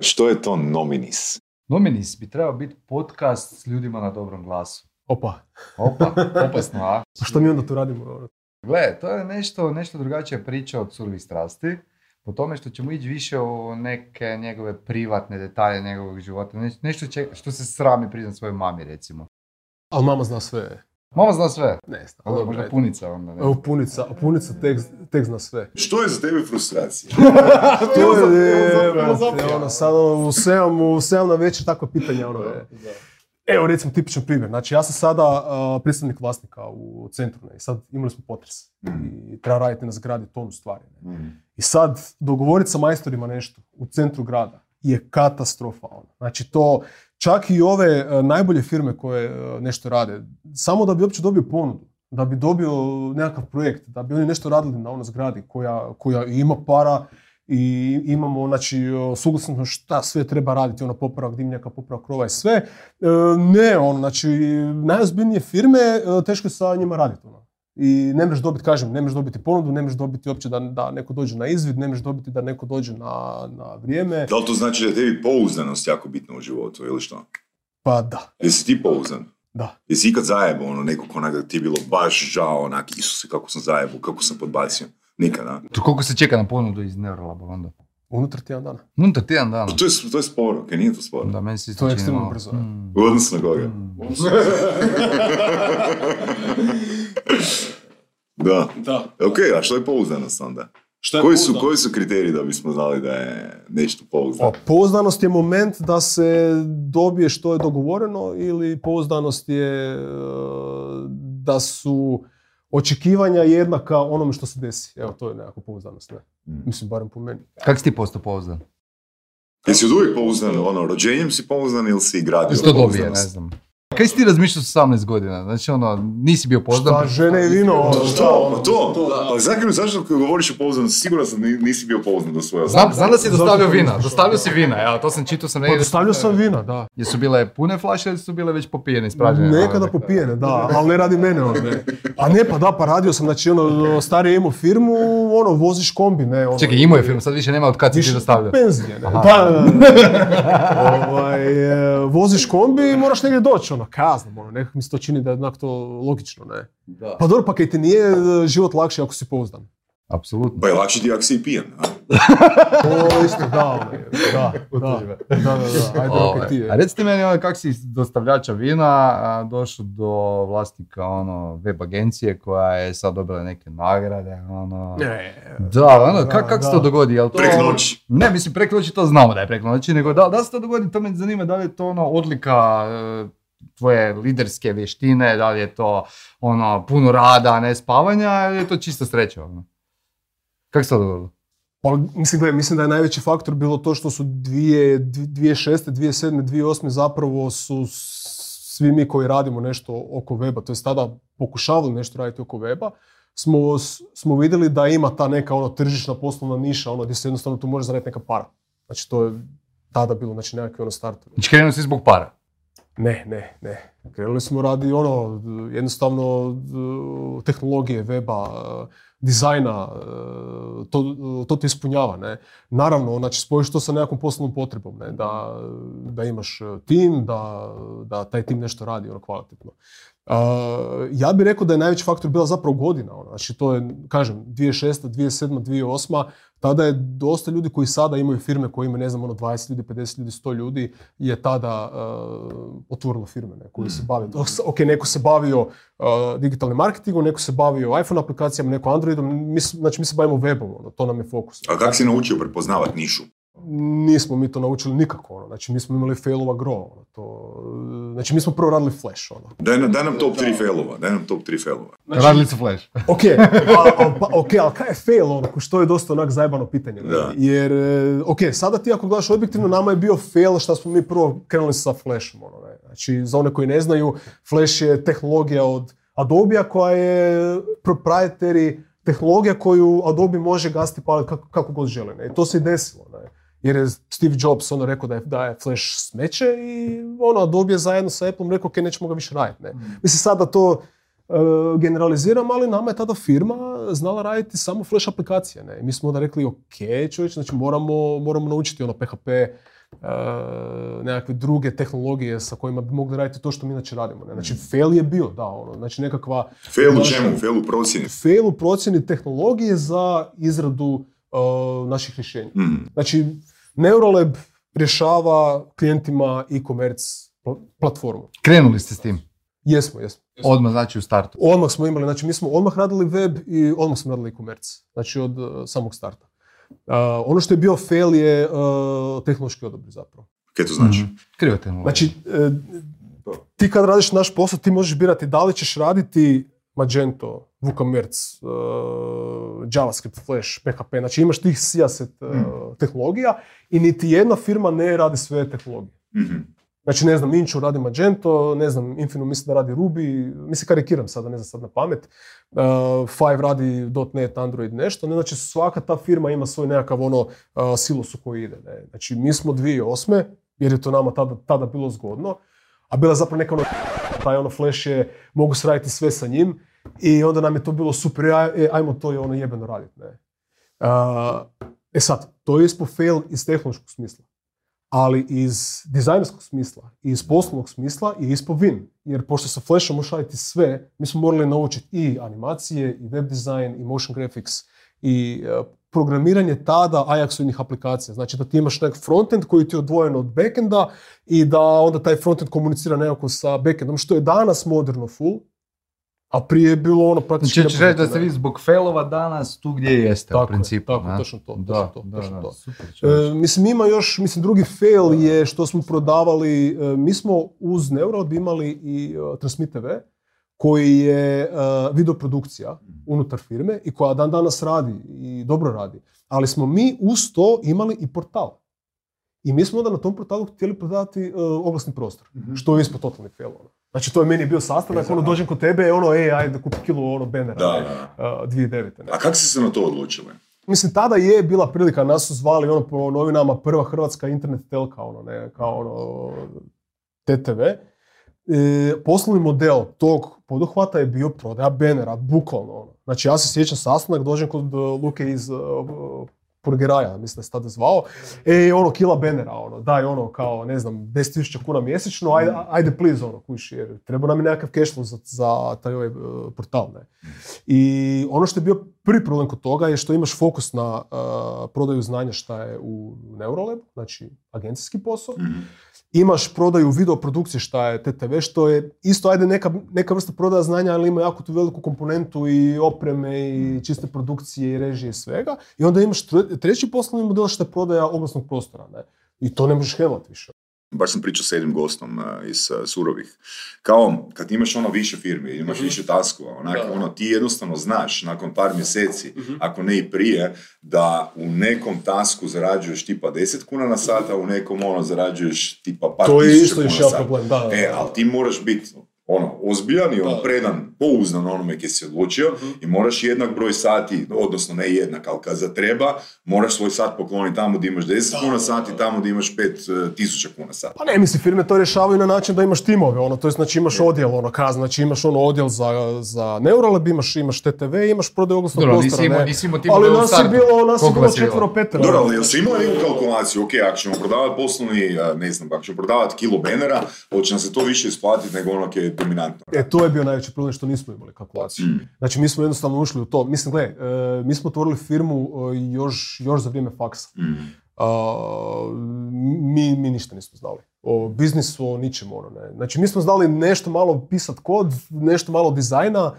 Što je to nominis? Nominis bi trebao biti podcast s ljudima na dobrom glasu. Opa, Opa, opasno, a? a što mi onda tu radimo? Gle, to je nešto, nešto drugačija priča od survih strasti. Po tome što ćemo ići više o neke njegove privatne detalje njegovog života. Neš- Nešto će- što se srami priznat svojoj mami, recimo. Ali mama zna sve. Mama zna sve. Ne znam. Ali dobro, možda ajde. punica onda. Ne? Evo punica, punica tek, tek zna sve. Što je za tebe frustracija? To je, filozofija. ono, sad ono, u 7, u 7 na večer takva pitanja, ono je. Evo recimo tipičan primjer, znači ja sam sada uh, predstavnik vlasnika u centru ne, i sad imali smo potres i treba raditi na zgradi tonu stvari. Ne. I sad dogovoriti sa majstorima nešto u centru grada je katastrofa. Ono. Znači to, čak i ove uh, najbolje firme koje uh, nešto rade, samo da bi uopće dobio ponudu, da bi dobio nekakav projekt, da bi oni nešto radili na onoj zgradi koja, koja ima para i imamo, znači, suglasno smo šta sve treba raditi, ono popravak dimnjaka, popravak krova i sve. E, ne, ono, znači, najozbiljnije firme, e, teško je sa njima raditi, ono. I ne možeš dobiti, kažem, ne možeš dobiti ponudu, ne možeš dobiti uopće da, da neko dođe na izvid, ne možeš dobiti da neko dođe na, na vrijeme. Da li to znači da je tebi pouzdanost jako bitna u životu ili što? Pa da, Jesi ti pouzdan? da. Jesi ikad zajebao ono nekog onak da ti je bilo baš žao onak Isuse kako sam zajebao, kako sam podbacio? Nikad, a? To koliko se čeka na ponudu iz Neurolaba onda? Unutar tjedan dana. Unutar tjedan dana. To je, to je sporo, kaj nije to sporo? Da, meni se isto To je ekstremno brzo, Mm. U odnosu na koga? Mm. Da. Da. Ok, a što je pouzdanost onda? Šta je Koji su, koji su kriteriji da bismo znali da je nešto pouzdano? Pa, pouzdanost je moment da se dobije što je dogovoreno ili pouzdanost je e, da su očekivanja jednaka onome što se desi. Evo, to je nekako pouzdanost, ne? Mm. Mislim, barem po meni. Kak si ti postao pouzdan? Jesi od uvijek pouzdan, ono, rođenjem si pouzdan ili si gradio Što dobije, ne znam. Kaj si ti razmišljao s 18 godina? Znači ono, nisi bio pouzdan. Šta, žene i vino, ono, To, pa to, To, da. ali zašto kad govoriš o pouzdanosti, siguran sam ni- nisi bio pouzdan do svoje Znam, znam da si dostavio vina, dostavio si vina, ja, to sam čitao sam Pa negdje. dostavljao sam vina, da. Jesu bile pune flaše ili su bile već popijene, ispražnjene? Nekada popijene, da, ali ne radi mene, ono, ne. A ne, pa da, pa radio sam, znači, ono, starije imao firmu, ono, voziš kombi, ne, ono. Čekaj, imao je film, sad više nema od kad si ti dostavljao. penzije, ne. Da. ovaj, e, voziš kombi i moraš negdje doći, ono, kaznom, ono, nekako mi se to čini da je onak to logično, ne. Da. Pa dobro, pa kaj ti nije e, život lakši ako si pouzdan. Apsolutno. Pa je lakše ti ako si i pijan, a? To isto, da, ono, da, da, da, da, da, ajde, Ovaj, ok, ti je. A recite meni ono, kak si iz dostavljača vina došao do vlasnika ono, web agencije koja je sad dobila neke nagrade, ono... Ne, Da, ono, Da, kak, kak se to dogodi? Jel to, Preko noći. Ne, mislim, preko noći to znamo da je preko noći, nego da, da se to dogodi, to me zanima da li je to ono odlika e, tvoje liderske vještine, da li je to ono puno rada, a ne spavanja, ili je to čisto sreća, ono? Kako se to dogodilo? Pa, mislim, gledaj, mislim da je najveći faktor bilo to što su dvije, dvi- 2006. 2007. 2008. zapravo su svi mi koji radimo nešto oko weba, to je tada pokušavali nešto raditi oko weba, smo, smo vidjeli da ima ta neka ono tržišna poslovna niša, ono gdje se jednostavno tu može zaraditi neka para. Znači to je tada bilo, znači nekakvi ono start. Znači, krenuo si zbog para. Ne, ne, ne. Krenuli smo radi ono, jednostavno d- tehnologije, weba, e, dizajna, e, to, to te ispunjava, ne. Naravno, znači spojiš to sa nekakvom poslovnom potrebom, ne, da, da imaš tim, da, da taj tim nešto radi ono kvalitetno. Uh, ja bih rekao da je najveći faktor bila zapravo godina, ono. znači to je, kažem, 2006. 2007. 2008. Tada je dosta ljudi koji sada imaju firme koje imaju, ne znam, ono 20 ljudi, 50 ljudi, 100 ljudi, je tada uh, otvorilo firme ne, koji se bave. Ok, neko se bavio uh, digitalnim marketingom, neko se bavio iPhone aplikacijama, neko Androidom, mi, znači mi se bavimo webom, ono, to nam je fokus. A kako si naučio prepoznavat nišu? Nismo mi to naučili nikako, ono. znači mi smo imali failova gro, ono. to, znači mi smo prvo radili Flash, ono. Daj nam, daj nam top 3 failova, daj nam top 3 failova. Radili su flash. Ok, a, a, pa, ok, ali kaj je fail ono, ko što je dosta onak zajebano pitanje. Da. Jer, e, ok, sada ti ako gledaš objektivno, nama je bio fail što smo mi prvo krenuli sa Flashom. Ono, ne? Znači, za one koji ne znaju, Flash je tehnologija od Adobe-a koja je proprietary tehnologija koju Adobe može gasiti paliti kako, kako god želi. Ne? I to se i desilo. Ne? Jer je Steve Jobs ono rekao da je, da je Flash smeće i ono, Adobe je zajedno sa Appleom rekao ok, nećemo ga više raditi. Ne? Mislim sada to e, generaliziram, ali nama je tada firma znala raditi samo Flash aplikacije. Ne? I mi smo onda rekli ok, čovječ, znači moramo, moramo naučiti ono PHP, e, nekakve druge tehnologije sa kojima bi mogli raditi to što mi inače radimo. Ne? Znači, fail je bio, da, ono, znači nekakva... Fail u čemu? Fail u procjeni. Fail u procjeni tehnologije za izradu e, naših rješenja. Mhm. Znači, Neurolab rješava klijentima e-commerce pl- platformu. Krenuli ste s tim? Jesmo, jesmo. Odmah znači u startu. Odmah smo imali, znači mi smo odmah radili web i odmah smo radili e-commerce. Znači od e, samog starta. Uh, ono što je bio fail je e, tehnološki odabir zapravo. Kaj to znači? Mhm. Kriva tehnologija. Znači, e, ti kad radiš naš posao, ti možeš birati da li ćeš raditi Magento, WooCommerce, e, JavaScript, Flash, PHP, znači imaš tih sijaset e, tehnologija i niti jedna firma ne radi sve tehnologije. Mhm. Znači, ne znam, Inču radi Magento, ne znam, Infinu mislim da radi Ruby, mislim karikiram sada, ne znam sad na pamet. Uh, Five radi .NET, Android, nešto. Ne, znači, svaka ta firma ima svoj nekakav ono uh, silos u koji ide. Ne. Znači, mi smo 2008. jer je to nama tada, tada bilo zgodno, a bila je zapravo neka ono, taj ono Flash je, mogu se raditi sve sa njim i onda nam je to bilo super, e, ajmo to je ono jebeno raditi. Ne. Uh, e sad, to je ispo fail iz tehnološkog smisla ali iz dizajnerskog smisla i iz poslovnog smisla je ispo win. Jer pošto sa Flashom možeš raditi sve, mi smo morali naučiti i animacije, i web design, i motion graphics, i e, programiranje tada Ajaxovih aplikacija. Znači da ti imaš nek frontend koji ti je odvojen od backenda i da onda taj frontend komunicira nekako sa backendom, što je danas moderno full, a prije je bilo ono praktički... Znači, reći da ste vi zbog failova danas tu gdje jeste Tako u je, principu. tako, ne? točno to, točno Da, to, da, točno da, to. super, E, mislim, ima još, mislim, drugi fail je što smo prodavali, e, mi smo uz Neuralab imali i uh, Transmit TV, koji je e, videoprodukcija unutar firme i koja dan danas radi i dobro radi. Ali smo mi uz to imali i portal. I mi smo onda na tom portalu htjeli prodavati e, oglasni prostor, što je ispod totalni fail. Ono. Znači, to je meni bio sastanak, ono, dođem kod tebe, ono, ej, ajde, kupi kilo, ono, benera, Da, ne, da. e, 2009. Ne. A kako ste se na to odlučili? Mislim, tada je bila prilika, nas su zvali ono po novinama prva hrvatska internet telka, ono, ne, kao ono, TTV. E, poslovni model tog poduhvata je bio prodaja benera, bukvalno ono. Znači, ja se sjećam sastanak, dođem kod uh, Luke iz uh, Burgeraja, mislim da se tada zvao, e, ono, kila benera, ono, daj ono, kao, ne znam, 10.000 kuna mjesečno, ajde, ajde please, ono, kuš, jer treba nam je nekakav cash flow za, za taj ovaj uh, portal, ne. I ono što je bio prvi problem kod toga je što imaš fokus na uh, prodaju znanja šta je u Neurolab, znači agencijski posao. Mhm. Imaš prodaju videoprodukcije šta je TTV, što je isto ajde neka, neka vrsta prodaja znanja, ali ima jako tu veliku komponentu i opreme i čiste produkcije i režije i svega. I onda imaš tre- treći poslovni model što je prodaja oglasnog prostora. Ne? I to ne možeš handlat više. Baš sam pričao s jednim gostom uh, iz uh, Surovih. Kao, kad imaš ono više firme, imaš više taskova, onak, Da. ono, ti jednostavno znaš nakon par mjeseci, ako ne i prije, da u nekom tasku zarađuješ tipa 10 kuna na sat, a u nekom ono zarađuješ tipa par To je tisuća isto kuna na sat. problem, da, da, E, ali ti moraš biti ono, ozbiljan i ono, Da. predan, pouzdan onome kje si odlučio i moraš jednak broj sati, odnosno ne jednak, ali kad zatreba, moraš svoj sat pokloniti tamo gdje imaš 10 kuna sati, tamo gdje imaš 5000 kuna sati. Pa ne, mislim, firme to rješavaju na način da imaš timove, ono, to jest, znači imaš odjel, ono, kaz, znači imaš ono odjel za, za Neuralab, imaš, imaš TTV, imaš prodaju oglasnog prostora, nisi imao- ne. nisi imao timove Ali nas je startu. bilo, nas je bilo je četvero, petero. Dobro, ali jesi imali neku kalkulaciju, ok, ako ćemo prodavati poslovni, a, ne znam, ako ćemo prodavati kilo benera, hoće nam se to više isplatiti nego ono je dominantno. E, to je bio najveći problem što nismo imali kalkulaciju. Mm. Znači, mi smo jednostavno ušli u to. Mislim, gle, e, mi smo otvorili firmu e, još, još za vrijeme faksa. Mm. A, mi, mi ništa nismo znali. O biznisu, o ničemu. Ono, ne. Znači, mi smo znali nešto malo pisat kod, nešto malo dizajna,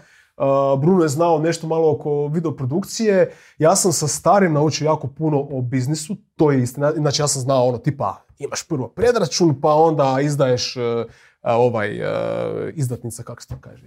Bruno je znao nešto malo oko videoprodukcije. Ja sam sa starim naučio jako puno o biznisu, to je istina. Znači, ja sam znao ono, tipa, imaš prvo predračun, pa onda izdaješ e, ovaj, e, izdatnica, kako se to kaže,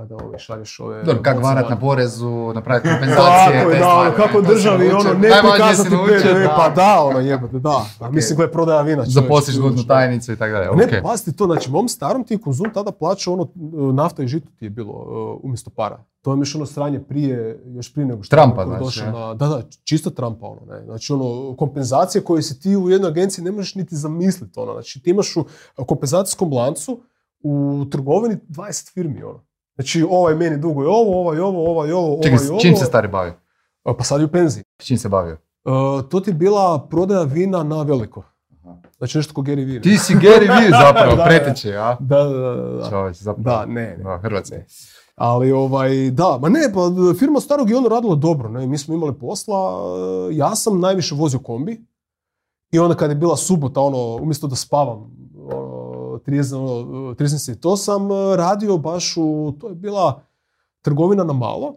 kada ovaj, šalješ ove... Dobro, kako varat na porezu, napraviti kompenzacije, Tako je, da, kako ne, državi, ono, ne prikazati PDV, da. pa da, ono, jebote, da. A mislim, gle, prodaja vina. Zaposliš godinu uđeš, tajnicu i tako dalje, Ne, okej. pazite to, znači, mom starom ti je konzum tada plaćao ono, nafta i žito ti je bilo uh, umjesto para. To je još ono sranje prije, još prije nego što Trumpa, je znači, došao ne? na, da, da, čisto Trumpa, ono, ne. Znači, ono, kompenzacije koje si ti u jednoj agenciji ne možeš niti zamisliti, ono. Znači, ti imaš u kompenzacijskom lancu u trgovini 20 firmi, ono. Znači, ovaj meni duguje ovo, ovaj ovo, ovaj ovo, Čekaj, ovaj ovo. čim se stari bavio? A, Pa sad je u penziji. Čim se bavio? Uh, to ti je bila prodaja vina na veliko. Znači nešto ko Gary Vee. Ti si Gary Vee zapravo, Da, preteče, a? Da, da, da. Čovječ, zapravo. Da, ne, ne. Hrvatski. Ali ovaj, da, ma ne, pa firma starog je ono radila dobro, ne, mi smo imali posla, e, ja sam najviše vozio kombi i onda kad je bila subota, ono, umjesto da spavam, ono, trizne, ono, triznice, to sam e, radio baš u, to je bila trgovina na malo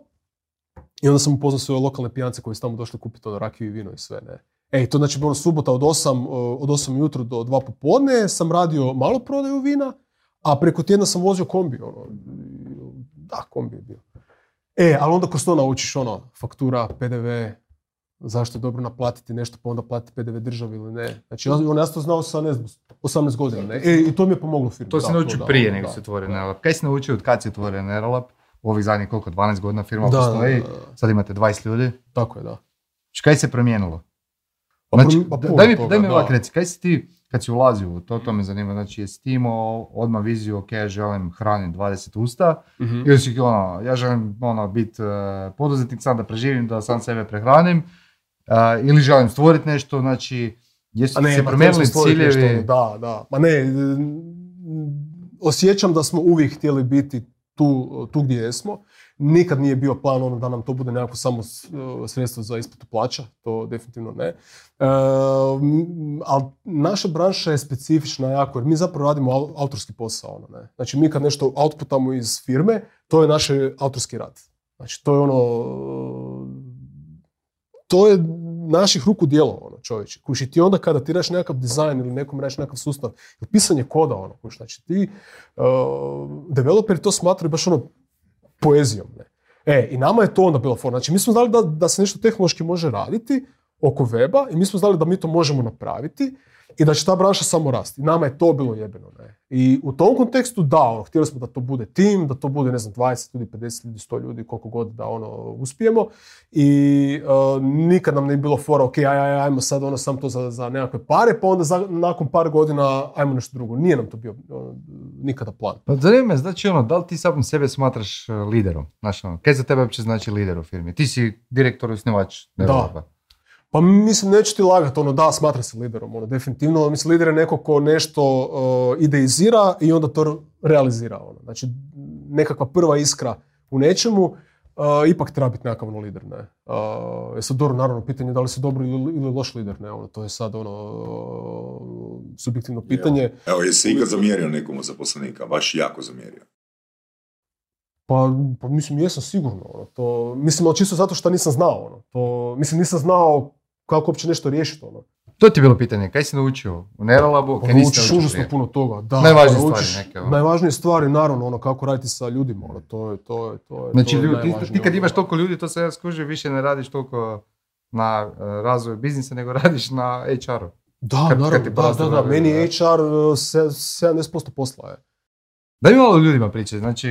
i onda sam upoznao sve lokalne pijance koji su tamo došli kupiti ono rakiju i vino i sve, ne. Ej, to znači bilo subota od 8, od 8 ujutro do 2 popodne, sam radio malo prodaju vina, a preko tjedna sam vozio kombi, ono, da, kombi je bio. E, ali onda kroz to naučiš, ono, faktura, PDV, zašto je dobro naplatiti nešto, pa onda platiti PDV državi ili ne. Znači, ono, ja sam to znao sa, ne znam, 18 godina, ne. E, i to mi je pomoglo firmi. To da, si naučio da, prije nego se otvorio Nerolab. Kaj si naučio od kad si otvorio Nerolab? U ovih zadnjih koliko, 12 godina firma Da, postoji, da, da. sad imate 20 ljudi. Tako je, da. Znači, Kaj se promijenilo? Pa Znači, pa daj mi, toga, daj mi da. ovak reci, kaj si ti, kad si ulazio u to, to me zanima, znači jesi ti imao odmah viziju, ok, ja želim hraniti 20 usta, Mhm. ili si ono, ja želim ono, biti poduzetnik sam da preživim, da sam sebe prehranim, e, ili želim stvoriti nešto, znači, jesu A ne, se promijenili ciljevi? nešto, da, da. Ma ne, osjećam da smo uvijek htjeli biti tu, tu gdje jesmo. Nikad nije bio plan ono da nam to bude nekako samo s- sredstvo za isplatu plaća, to definitivno ne. E, ali naša branša je specifična jako, jer mi zapravo radimo au- autorski posao. Ono, ne. Znači mi kad nešto outputamo iz firme, to je naš autorski rad. Znači to je ono, to je naših ruku djelo, ono, čovječe. Kuš, i ti onda kada ti radiš nekakav dizajn ili nekom radiš nekakav sustav, ili pisanje koda, ono, kuš, znači ti, uh, developeri to smatraju baš ono poezijom, ne. E, i nama je to onda bilo fora. Znači, mi smo znali da, da se nešto tehnološki može raditi oko weba i mi smo znali da mi to možemo napraviti i da će ta branša samo rasti. I nama je to bilo jebeno, ne. I u tom kontekstu, da, ono, htjeli smo da to bude tim, da to bude, ne znam, 20 ljudi, 50 ljudi, 100 ljudi, koliko god da ono uspijemo. I uh, nikad nam nije bilo fora, ok, aj, aj, ajmo sad ono sam to za, za nekakve pare, pa onda za, nakon par godina ajmo nešto drugo. Nije nam to bio ono, nikada plan. Pa zanima me, znači ono, da li ti sam sebe smatraš e, liderom? Znaš ono, kaj za tebe uopće znači lider u firmi? Ti si direktor i osnivač Nerolaba. Pa mislim, neću ti lagati, ono, da, smatra se liderom, ono, definitivno. Mislim, lider je neko ko nešto uh, ideizira i onda to realizira, ono. Znači, nekakva prva iskra u nečemu, uh, ipak treba biti nekakav ono lider, ne. Uh, je sad dobro, naravno, pitanje da li si dobro ili, ili loš lider, ne, ono, to je sad, ono, uh, subjektivno pitanje. Evo, jesi se ikad zamjerio nekom od zaposlenika? Baš jako zamjerio. Pa, pa mislim, jesam sigurno, ono, to, mislim, ali čisto zato što nisam znao, ono, to, mislim, nisam znao kako uopće nešto riješiti, ono. To ti je bilo pitanje, kaj si naučio u Nerolabu, kaj Naučiš naučio užasno puno toga. Da, Najvažnije stvari neke, ono. Najvažnije stvari, naravno, ono, kako raditi sa ljudima, ono, to je, to je, to je, Znači, to je ljudi, ti, kad ono. imaš toliko ljudi, to se ja skužio, više ne radiš toliko na e, razvoju biznisa, nego radiš na HR-u. Da, kad- kad naravno, ti da, da, meni je HR uh, se- 70% posla je. Da mi malo ljudima pričaj, znači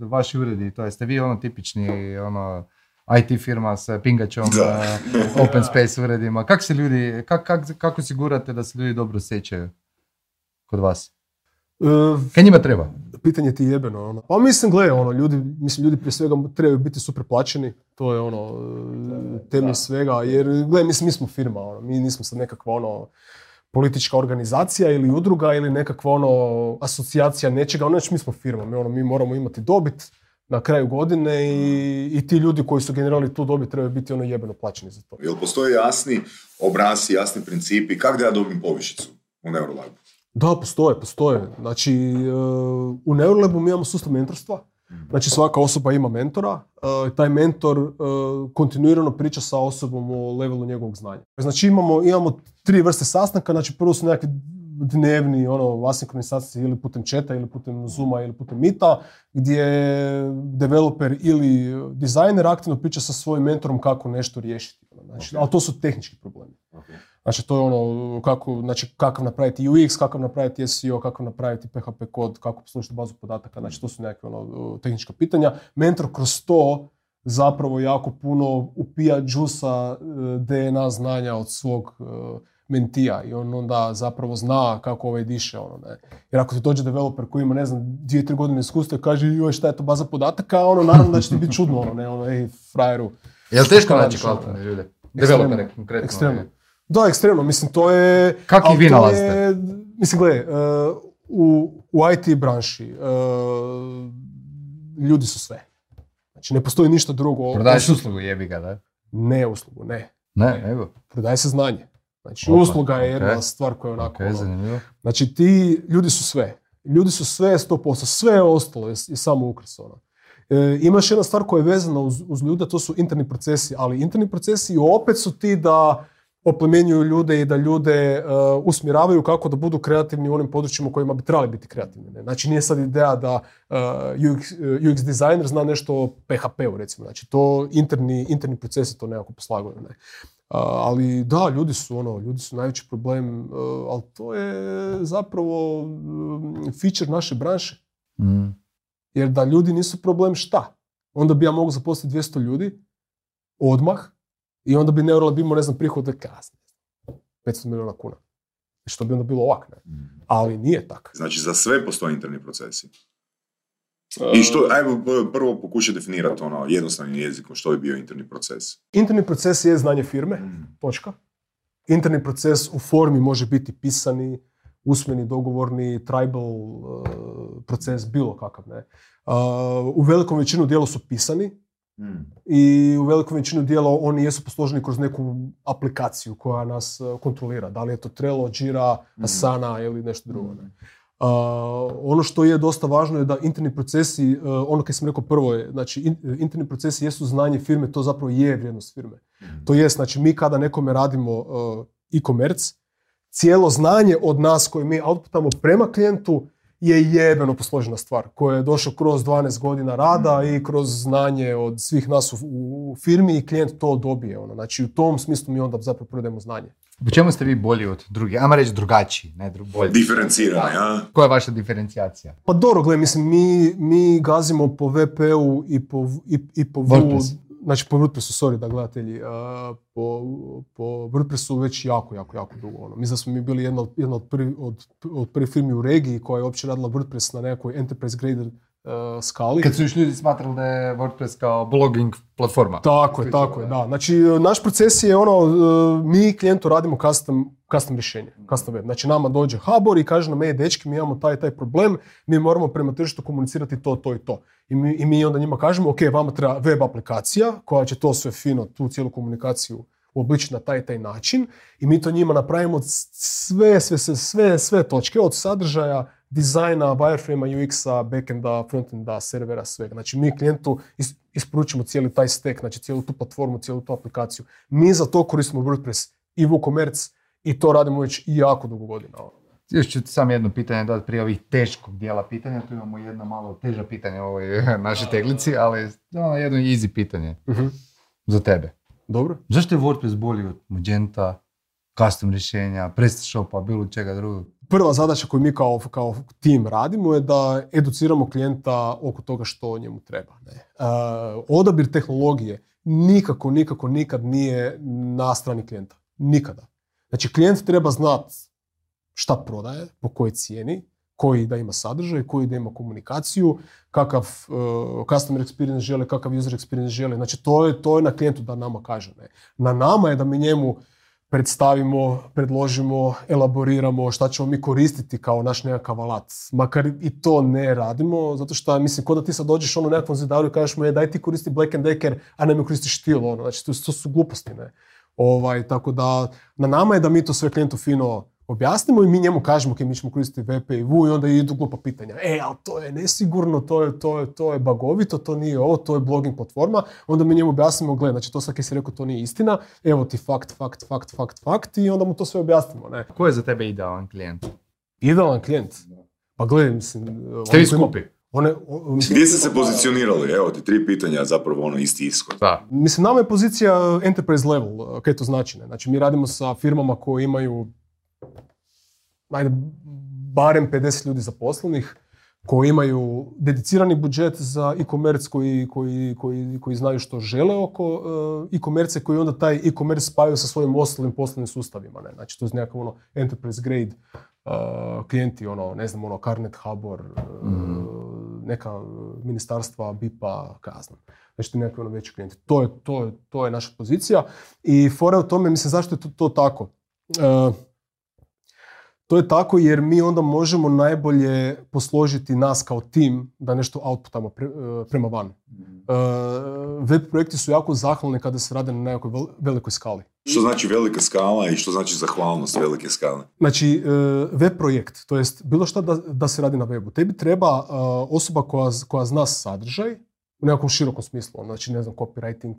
vaši uredi, to jeste vi ono tipični ono IT firma sa pingačom, e, open space uredima. Kako se ljudi, kak, kak, kako sigurate da se ljudi dobro osjećaju kod vas? Uh, Kaj njima treba? pitanje ti je jebeno, ono. Pa mislim, gle, ono, ljudi, mislim, ljudi prije svega trebaju biti super plaćeni, to je ono, uh, temelj svega, jer, gle, mislim, mi smo firma, ono, mi nismo sad nekakva, ono, politička organizacija ili udruga ili nekakva, ono, asocijacija nečega, ono, znači mi smo firma, mi, ono, mi moramo imati dobit na kraju godine i, i ti ljudi koji su generirali tu dobit trebaju biti, ono, jebeno plaćeni za to. Jel postoje jasni obrasci, jasni principi? Kako da ja dobijem povišicu u Neurolabu? Da, postoje, postoje. Znači, e, u Neurolabu mi imamo sustav mentorstva. Znači, svaka osoba ima mentora. e, taj mentor e, kontinuirano priča sa osobom o levelu njegovog znanja. Znači, imamo, imamo tri vrste sastanka. Znači, prvo su nekakvi dnevni, ono, asinkroni sastanci ili putem četa, ili putem Zooma, ili putem Mita, gdje developer ili dizajner aktivno priča sa svojim mentorom kako nešto riješiti. Znači, ali to su tehnički problemi. Znači to je ono kako, znači kakav napraviti UX, kakav napraviti SEO, kakav napraviti PHP kod, kako poslušati bazu podataka, znači to su neke ono, tehnička pitanja. Mentor kroz to zapravo jako puno upija džusa e, DNA znanja od svog e, mentija i on onda zapravo zna kako ovaj diše. Ono, ne. Jer ako ti dođe developer koji ima, ne znam, dvije, tri godine iskustva i kaže joj šta je to baza podataka, ono naravno da će ti biti čudno, ono, ne, ono, ej, frajeru. Jel teško Šta naći ono? kvalitetne ljude? Ekstremno, Developere konkretno. ekstremno. Da, ekstremno, mislim, to je... Kako vi nalazite? je- Mislim, gledaj, uh, u, u IT branši uh, ljudi su sve. Znači, ne postoji ništa drugo. Prodaješ uslugu, jebi ga, da? Ne uslugu, ne. Ne, nego. Prodaje se znanje. Znači, Opa, usluga je jedna stvar koja je onako... Ok, ono. Znači ti ljudi su sve. Ljudi su sve 100%, sve ostalo je, je samo ukras. Ono. E, imaš jedna stvar koja je vezana uz, uz ljude, to su interni procesi, ali interni procesi opet su ti da oplemenjuju ljude i da ljude e, usmjeravaju kako da budu kreativni u onim područjima u kojima bi trebali biti kreativni. Ne? Znači nije sad ideja da e, UX, e, UX dizajner zna nešto o PHP-u recimo. Znači to interni, interni procesi to nekako poslaguju. Ne? Ali da, ljudi su ono, ljudi su najveći problem, e, ali to je zapravo mm, feature naše branše. Mm. Jer da ljudi nisu problem šta? Onda bi ja mogao zaposliti 200 ljudi odmah i onda bi Neuralab imao, ne znam, prihod od kazne. 500 milijuna kuna. Što bi onda bilo ovak, ne? Ali nije tako. Znači, za sve postoje interni procesi. I što, ajmo prvo pokušaj definirati ono jednostavnim jezikom što je bio interni proces. Interni proces je znanje firme, točka. Interni proces u formi može biti pisani, usmeni, dogovorni, tribal uh, proces, bilo kakav, ne. Uh, u velikom većinu dijela su pisani i u velikom većinu dijela oni jesu posloženi kroz neku aplikaciju koja nas kontrolira. Da li je to Trello, Jira, Asana ili nešto drugo, ne. Ono što je dosta važno je da interni procesi, uh, ono kaj sam rekao prvo je, znači in- interni procesi jesu znanje firme, to zapravo je vrijednost firme. To jest, znači mi kada nekome radimo uh, e-commerce, cijelo znanje od nas koje mi outputamo prema klijentu je jebeno posložena stvar koja je došla kroz 12 godina rada i kroz znanje od svih nas u, u firmi i klijent to dobije. Ono. Znači u tom smislu mi onda zapravo prodajemo znanje. Po čemu ste vi bolji od drugih? Ajmo reći drugačiji, ne dru- bolji. Diferencirani, a? Koja je vaša diferencijacija? Pa dobro, gle, mislim, mi, mi gazimo po VP-u i po, i, i po WordPress. Znači po WordPressu, sorry da gledatelji, a, po, po WordPressu već jako, jako, jako dugo. Ono. Mislim da smo mi bili jedna od, od, prvi, od, od prvih firmi u regiji koja je uopće radila WordPress na nekoj enterprise grade skali. Kad su još ljudi smatrali da je WordPress kao blogging platforma. Tako je, tako je, da. Znači, naš proces je ono, e, mi klijentu radimo custom, custom rješenje, custom web. Znači, nama dođe HBOR i kaže nam, ej, dečki, mi imamo taj taj problem, mi moramo prema tržištu komunicirati to, to i to. I mi, i mi onda njima kažemo, ok, vama treba web aplikacija koja će to sve fino, tu cijelu komunikaciju uobličiti na taj taj način i mi to njima napravimo sve, sve, sve, sve, sve točke od sadržaja, dizajna, wireframe UX-a, backenda, frontenda, servera, svega. Znači mi klijentu is- isporučimo cijeli taj stack, znači cijelu tu platformu, cijelu tu aplikaciju. Mi za to koristimo WordPress i WooCommerce i to radimo već jako dugo godina. Još ću ti samo jedno pitanje dati prije ovih teškog dijela pitanja. Tu imamo jedno malo teža pitanje u ovoj našoj teglici, ali ono jedno easy pitanje za tebe. Dobro? Zašto je WordPress bolji od Magenta, custom rješenja, PrestaShopa, bilo čega drugog? Prva zadaća koju mi kao, kao tim radimo je da educiramo klijenta oko toga što njemu treba. Ne? E, odabir tehnologije nikako, nikako, nikad nije na strani klijenta. Nikada. Znači, klijent treba znat šta prodaje, po kojoj cijeni, koji da ima sadržaj, koji da ima komunikaciju, kakav uh, customer experience žele, kakav user experience žele. Znači, to je, to je na klijentu da nama kaže. Ne? Na nama je da mi njemu predstavimo, predložimo, elaboriramo šta ćemo mi koristiti kao naš nekakav alat. Makar i to ne radimo, zato što, mislim, kod da ti sad dođeš ono nekakvom zidaru i kažeš mu, je, daj ti koristi Black and Decker, a ne mi koristiš stil, ono. Znači, to, to su gluposti, ne. Ovaj, tako da, na nama je da mi to sve klijentu fino objasnimo i mi njemu kažemo ok, mi ćemo koristiti VP i VU i onda idu glupa pitanja. E, ali to je nesigurno, to je, to je, to je bagovito, to nije ovo, to je blogging platforma. Onda mi njemu objasnimo, gle, znači to sad kad si rekao to nije istina, evo ti fakt, fakt, fakt, fakt, fakt i onda mu to sve objasnimo. Ne? Ko je za tebe idealan klijent? Idealan klijent. Pa gle, mislim... Ste oni vi skupi? One, o- mislim, Gdje ste se pozicionirali? Evo ti tri pitanja, zapravo ono isti ishod. Da. Mislim, nama je pozicija enterprise level, kaj to znači? Ne? Znači, mi radimo sa firmama koje imaju ajde, barem 50 ljudi zaposlenih, koji imaju dedicirani budžet za e-commerce, koji, koji, koji, koji znaju što žele oko uh, e-commerce, koji onda taj e-commerce spajaju sa svojim ostalim poslovnim sustavima. Ne? Znači, to je nekakav ono enterprise grade uh, klijenti, ono, ne znam, ono, Carnet, Habor, uh, neka ministarstva, BIP-a, znam. Znači, to je nekakvi ono veći klijenti. To je, to, je, to je naša pozicija. I fora u tome, mislim, zašto je to, to tako? E, to je tako jer mi onda možemo najbolje posložiti nas kao tim da nešto outputamo pre, e, prema van. Uh, web projekti su jako zahvalni kada se rade na nekoj velikoj skali. Što znači velika skala i što znači zahvalnost velike skale? Znači, web projekt, to jest bilo što da, da se radi na webu. Tebi treba osoba koja, koja zna sadržaj, u nekakvom širokom smislu, znači ne znam, copywriting,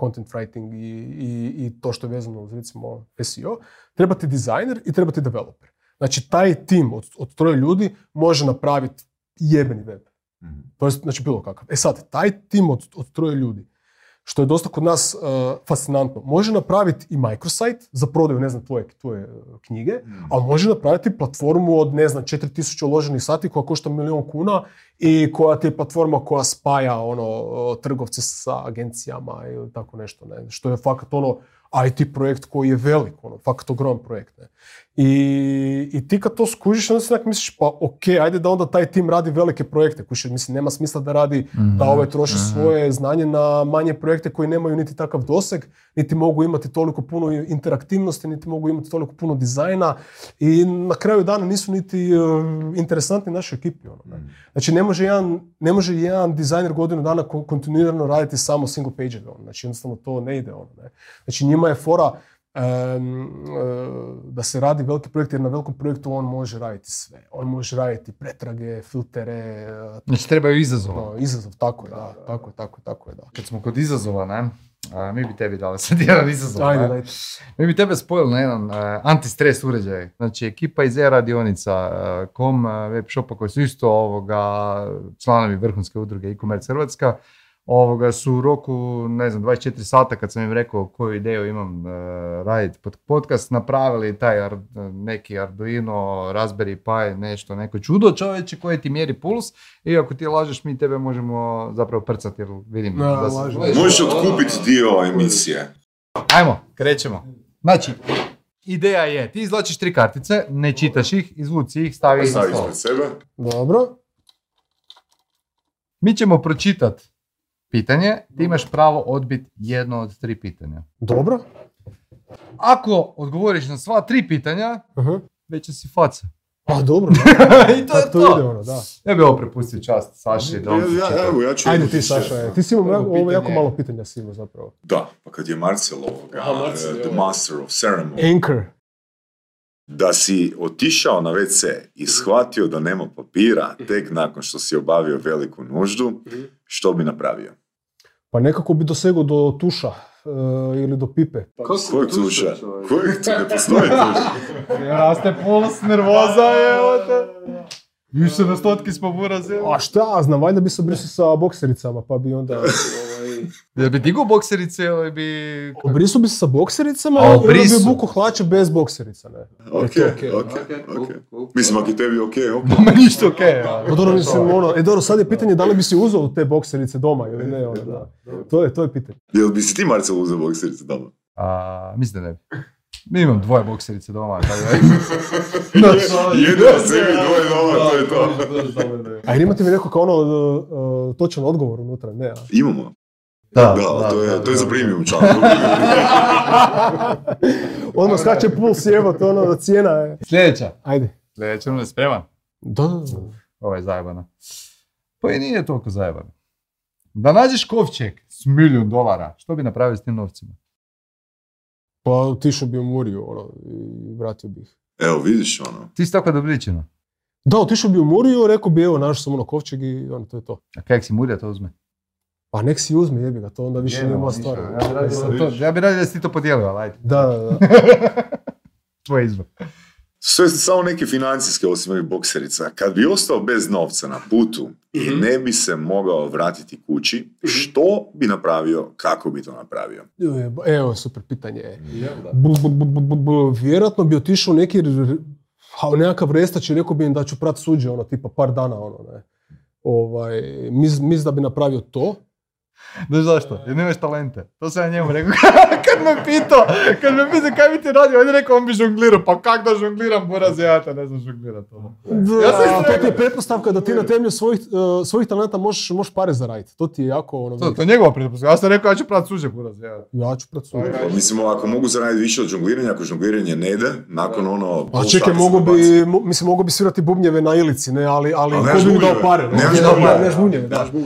content writing i, i, i to što je vezano uz recimo SEO, treba ti dizajner i treba ti developer. Znači taj tim od, od troje ljudi može napraviti jebeni web. mm To je znači bilo kakav. E sad, taj tim od, od troje ljudi što je dosta kod nas uh, fascinantno. Može napraviti i microsite za prodaju, ne znam, tvoje, tvoje uh, knjige, mm. ali može napraviti platformu od, ne znam, 4000 uloženih sati koja košta milion kuna i koja ti je platforma koja spaja ono, trgovce sa agencijama i tako nešto. Ne? Što je fakat ono, IT projekt koji je velik, ono, fakat ogroman projekt. Ne? I, I ti kad to skužiš, onda si misliš, pa ok, ajde da onda taj tim radi velike projekte. Kušiš, mislim, nema smisla da radi, mm da ovaj troši mhm. svoje znanje na manje projekte koji nemaju niti takav doseg, niti mogu imati toliko puno interaktivnosti, niti mogu imati toliko puno dizajna i na kraju dana nisu niti uh, interesantni našoj ekipi. Ono, ne? Mhm. Znači, ne može jedan, ne može jedan dizajner godinu dana kontinuirano raditi samo single page ono. Znači, jednostavno to ne ide. Ono, ne? Znači, njima je fora, da se radi veliki projekt jer na velikom projektu on može raditi sve. On može raditi pretrage, filtere. E, znači trebaju izazova. izazov, tako je, da, tako je, tako je, tako je, da. Kad smo kod izazova, ne, a, mi bi tebi dali sad jedan izazov. Ajde, Mi bi tebe spojili na jedan uh, antistres uređaj. Znači ekipa iz e-radionica, uh, web shopa koji su isto ovoga članovi vrhunske udruge e-commerce Hrvatska, ovoga su u roku, ne znam, 24 sata kad sam im rekao koju ideju imam uh, raditi pod podcast, napravili taj ar, neki Arduino, Raspberry Pi, nešto, neko čudo čovječe koje ti mjeri puls i ako ti lažeš mi tebe možemo zapravo prcati jer vidim no, da se... Možeš otkupiti dio emisije. Ajmo, krećemo. Znači, ideja je, ti izlačiš tri kartice, ne čitaš ih, izvuci ih, stavi ih na sebe. Dobro. Mi ćemo pročitati pitanje, ti imaš pravo odbiti jedno od tri pitanja. Dobro. Ako odgovoriš na sva tri pitanja, uh-huh. već si faca. Pa dobro. I to je to. Ide ono, da. Ja bi ovo prepustio čast Saši. Da ja, evo, ja ću Ajde ti Saša, ti si imao ovo jako malo pitanja si imao zapravo. Da, pa kad je Marcel ovoga, uh, the master of ceremony. Anchor. Da si otišao na WC i shvatio da nema papira tek nakon što si obavio veliku nuždu, mhm. što bi napravio? Pa nekako bi dosegao do tuša uh, ili do pipe. Pa, Kojeg tuša? Kojeg tu ne postoji tuša? Raste puls, nervoza je, Više na stotki smo burazili. A šta, znam, valjda bi se brisao sa boksericama, pa bi onda... Jel bi digao bokserice ili bi... Obrisu bi se sa boksericama A, ili bi buku hlače bez bokserica, ne? Ok, ok, ok. Mislim, ako je tebi ok, ok. Ma ništa ok. Pa dobro, mislim, ono, e dobro, sad je pitanje da li bi si uzeo te bokserice doma ili ne, ono, da. To je, to je pitanje. Jel bi si ti, Marcel, uzeo bokserice doma? A, mislim da ne bi. Mi imam dvoje bokserice doma, tako da... Jedno sebi, dvoje doma, to je to. A imate mi neko kao ono uh, točan odgovor unutra, ne? A? Imamo. Da, da, da, to je, to je za premium član. ono skače puls jevo, to ono cijena je. Sljedeća. Ajde. Sljedeća, ono je spreman. Da, da, da. Ovo je zajebano. Pa i nije toliko zajebano. Da nađeš kovčeg s milijun dolara, što bi napravio s tim novcima? Pa otišao bi u Muriju ono, i vratio bih. Evo, vidiš ono. Ti si tako dobričina. Da, otišao bi u Muriju, rekao bi evo, našao sam ono kovčeg i ono, to je to. A kak si Murija to uzme? Pa nek si uzme, jebi ga, to onda više nema stvar. Ja bi radio da si ti to podijelio, ali ajde. Da, da, da. Tvoj izbor. Sve samo neke financijske osim ovih bokserica. Kad bi ostao bez novca na putu i mhm. ne bi se mogao vratiti kući, mhm. što bi napravio, kako bi to napravio? Evo, super pitanje. Vjerojatno bi otišao neki a nekakav restač i rekao bi im da ću prat suđe, ono, tipa par dana, ono, ne. Ovaj, mislim da bi napravio to. Znaš zašto? Jer nemaš talente. To sam ja njemu rekao. kad me pitao, kad me pitao kaj bi ti radio, on je rekao on bi žonglirao. Pa kak da žongliram, buraz ja ne znam žonglirat. Ono. Ja sam to ti je pretpostavka da ti na temelju svojih, uh, svojih talenta možeš, možeš pare zaraditi. To ti je jako ono... To, to je njegova pretpostavka. Ja sam rekao ja ću prat suže, buraz ja. Ja ću prat suže. Pa, Mislim, ako mogu zaraditi više od žongliranja, ako žongliranje ne ide, nakon ono... A čekaj, mogu bi, mo- mislim, mogu bi svirati bubnjeve na ilici, ne, ali, ali Ali ko nemaš bi mi dao pare? ne? Ne,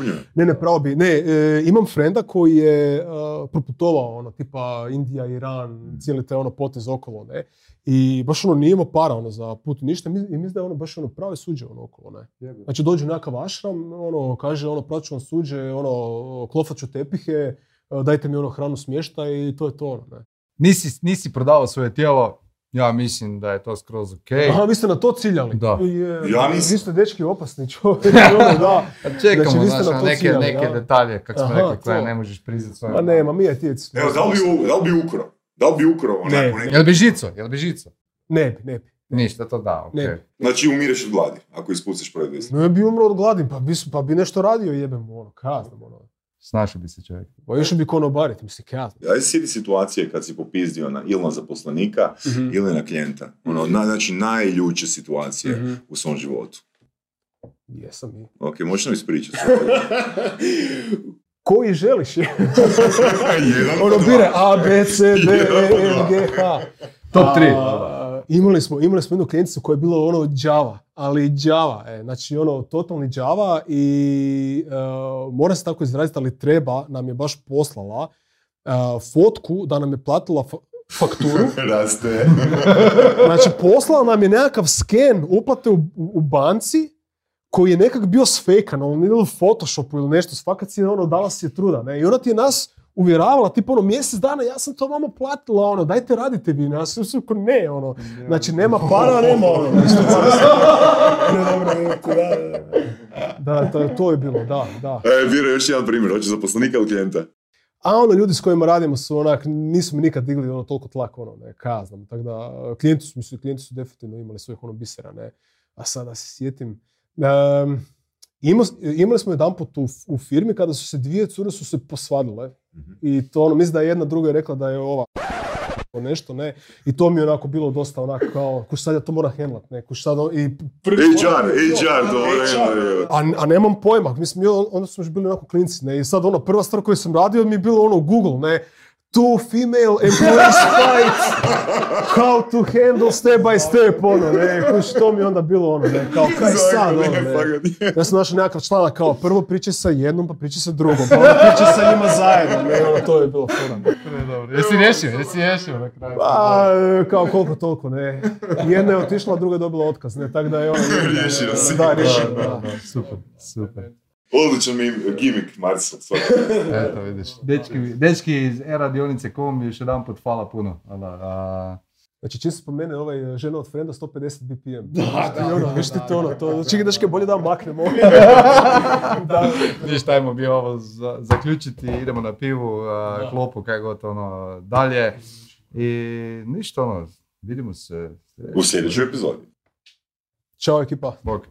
ne. Ne, ne, pravo bi. Ne, e, imam frenda koji je e, proputovao, ono, tipa Indija, Iran, cijeli taj ono potez okolo, ne. I baš ono nije imao para ono, za put ništa mi- i mislim da je ono baš ono prave suđe ono okolo, ne. Znači dođe nekakav ašram, ono, kaže ono, plaću vam suđe, ono, klofat ću tepihe, e, dajte mi ono hranu smješta i to je to, ono, ne. Nisi, nisi prodavao svoje tijelo, ja mislim da je to skroz okej. Aha, vi ste na to ciljali? Da. Je, Ja nisam. Vi ste dečki opasni čovjek, ono, da. Pa čekamo, Znači, znaš, na neke, ciljali, neke detalje, kak smo rekli, koje ne možeš priznat svojim. Ma nema, mi je tijec. Evo, da li bi, da li bi ukro? Da li bi ukro Ne. onako neko? Jel bi žico? Jel bi žico? Ne bi, ne bi. Ništa, to da, okej. Ne. Znači umireš od gladi, ako ispustiš pored vesti. Ne bi umro od gladi, pa bi, pa bi nešto radio jebem, ono, kaznom, ono. Snašao bi se čovjek. Pa još bi konobariti, mislim, kaj. Ja sjeti situacije kad si popizdio na, ili na zaposlenika mm-hmm. ili na klijenta. Ono, na, znači, najljuće situacije mm-hmm. u svom životu. Jesam i. Ok, možeš nam ispričati. Koji želiš? Jedan, ono bire A, B, C, D, E, F, G, H. Top 3. Imali smo, imali smo jednu klijenticu koja je bila ono Java, ali Java, e, znači ono totalni Java i uh, mora se tako izraziti, ali treba, nam je baš poslala e, fotku da nam je platila fa- fakturu. Raste. Znači, poslala nam je nekakav sken uplate u, u banci koji je nekak bio sfejkan, ono ili u Photoshopu ili nešto, fakat si ono, dala si je truda, ne? I ona ti je nas uvjeravala, tipa ono, mjesec dana, ja sam to vama platila, ono, dajte radite vi, nas, su su ne, ono, znači, nema para, nema ono, da, da, da, to, to je bilo, da, da. E, Biro, još jedan primjer, hoće zaposlenika ili klijenta? A ono, ljudi s kojima radimo su onak, nisu mi nikad digli ono toliko tlak, ono, ne, kaznam. Tako da, klijenti su, mislim, klijenti su definitivno imali svojih ono bisera, ne. A sada se sjetim, ima, imali smo jedan put u, u firmi kada su se dvije cure su se posvadile. I to ono, mislim da je jedna druga rekla da je ova nešto, ne. I to mi je onako bilo dosta onako kao, kuš sad ja to moram handlat, ne, kuš sad, ono- i prvi HR, HR, je. a, a nemam pojma, mislim, mi onda smo još bili onako klinci, ne, i sad ono, prva stvar koju sam radio mi je bilo ono Google, ne, two female employees fight, how to handle step by step, ono, ne, kuš, to mi je onda bilo ono, ne, kao, kaj sad, ono, ne. Ja sam našao nekakav članak kao, prvo pričaj sa jednom, pa pričaj sa drugom, pa onda pričaj sa njima zajedno, ne, ono, to je bilo fora. Jesi riješio, jesi riješio na kraju. Pa, kao koliko toliko, ne. Jedna je otišla, a druga je dobila otkaz, ne, tako da je ono... Riješio si. Da, riješio, da, super, super. Odličan mi Marisa. svakako. Eto, vidiš. Dečki, dečki iz e-radionice kombi još jedan put hvala puno. Da, a, Znači, čim se spomene ovaj žena od frenda 150 BPM. Da, da, ono, viš ti to ono, to, čekaj daške bolje da maknemo. da. ništa, ajmo bi ovo za, zaključiti, idemo na pivu, a, klopu, kaj god ono dalje. I ništa ono, vidimo se. U sljedećoj epizodi. Ćao ekipa. Bog.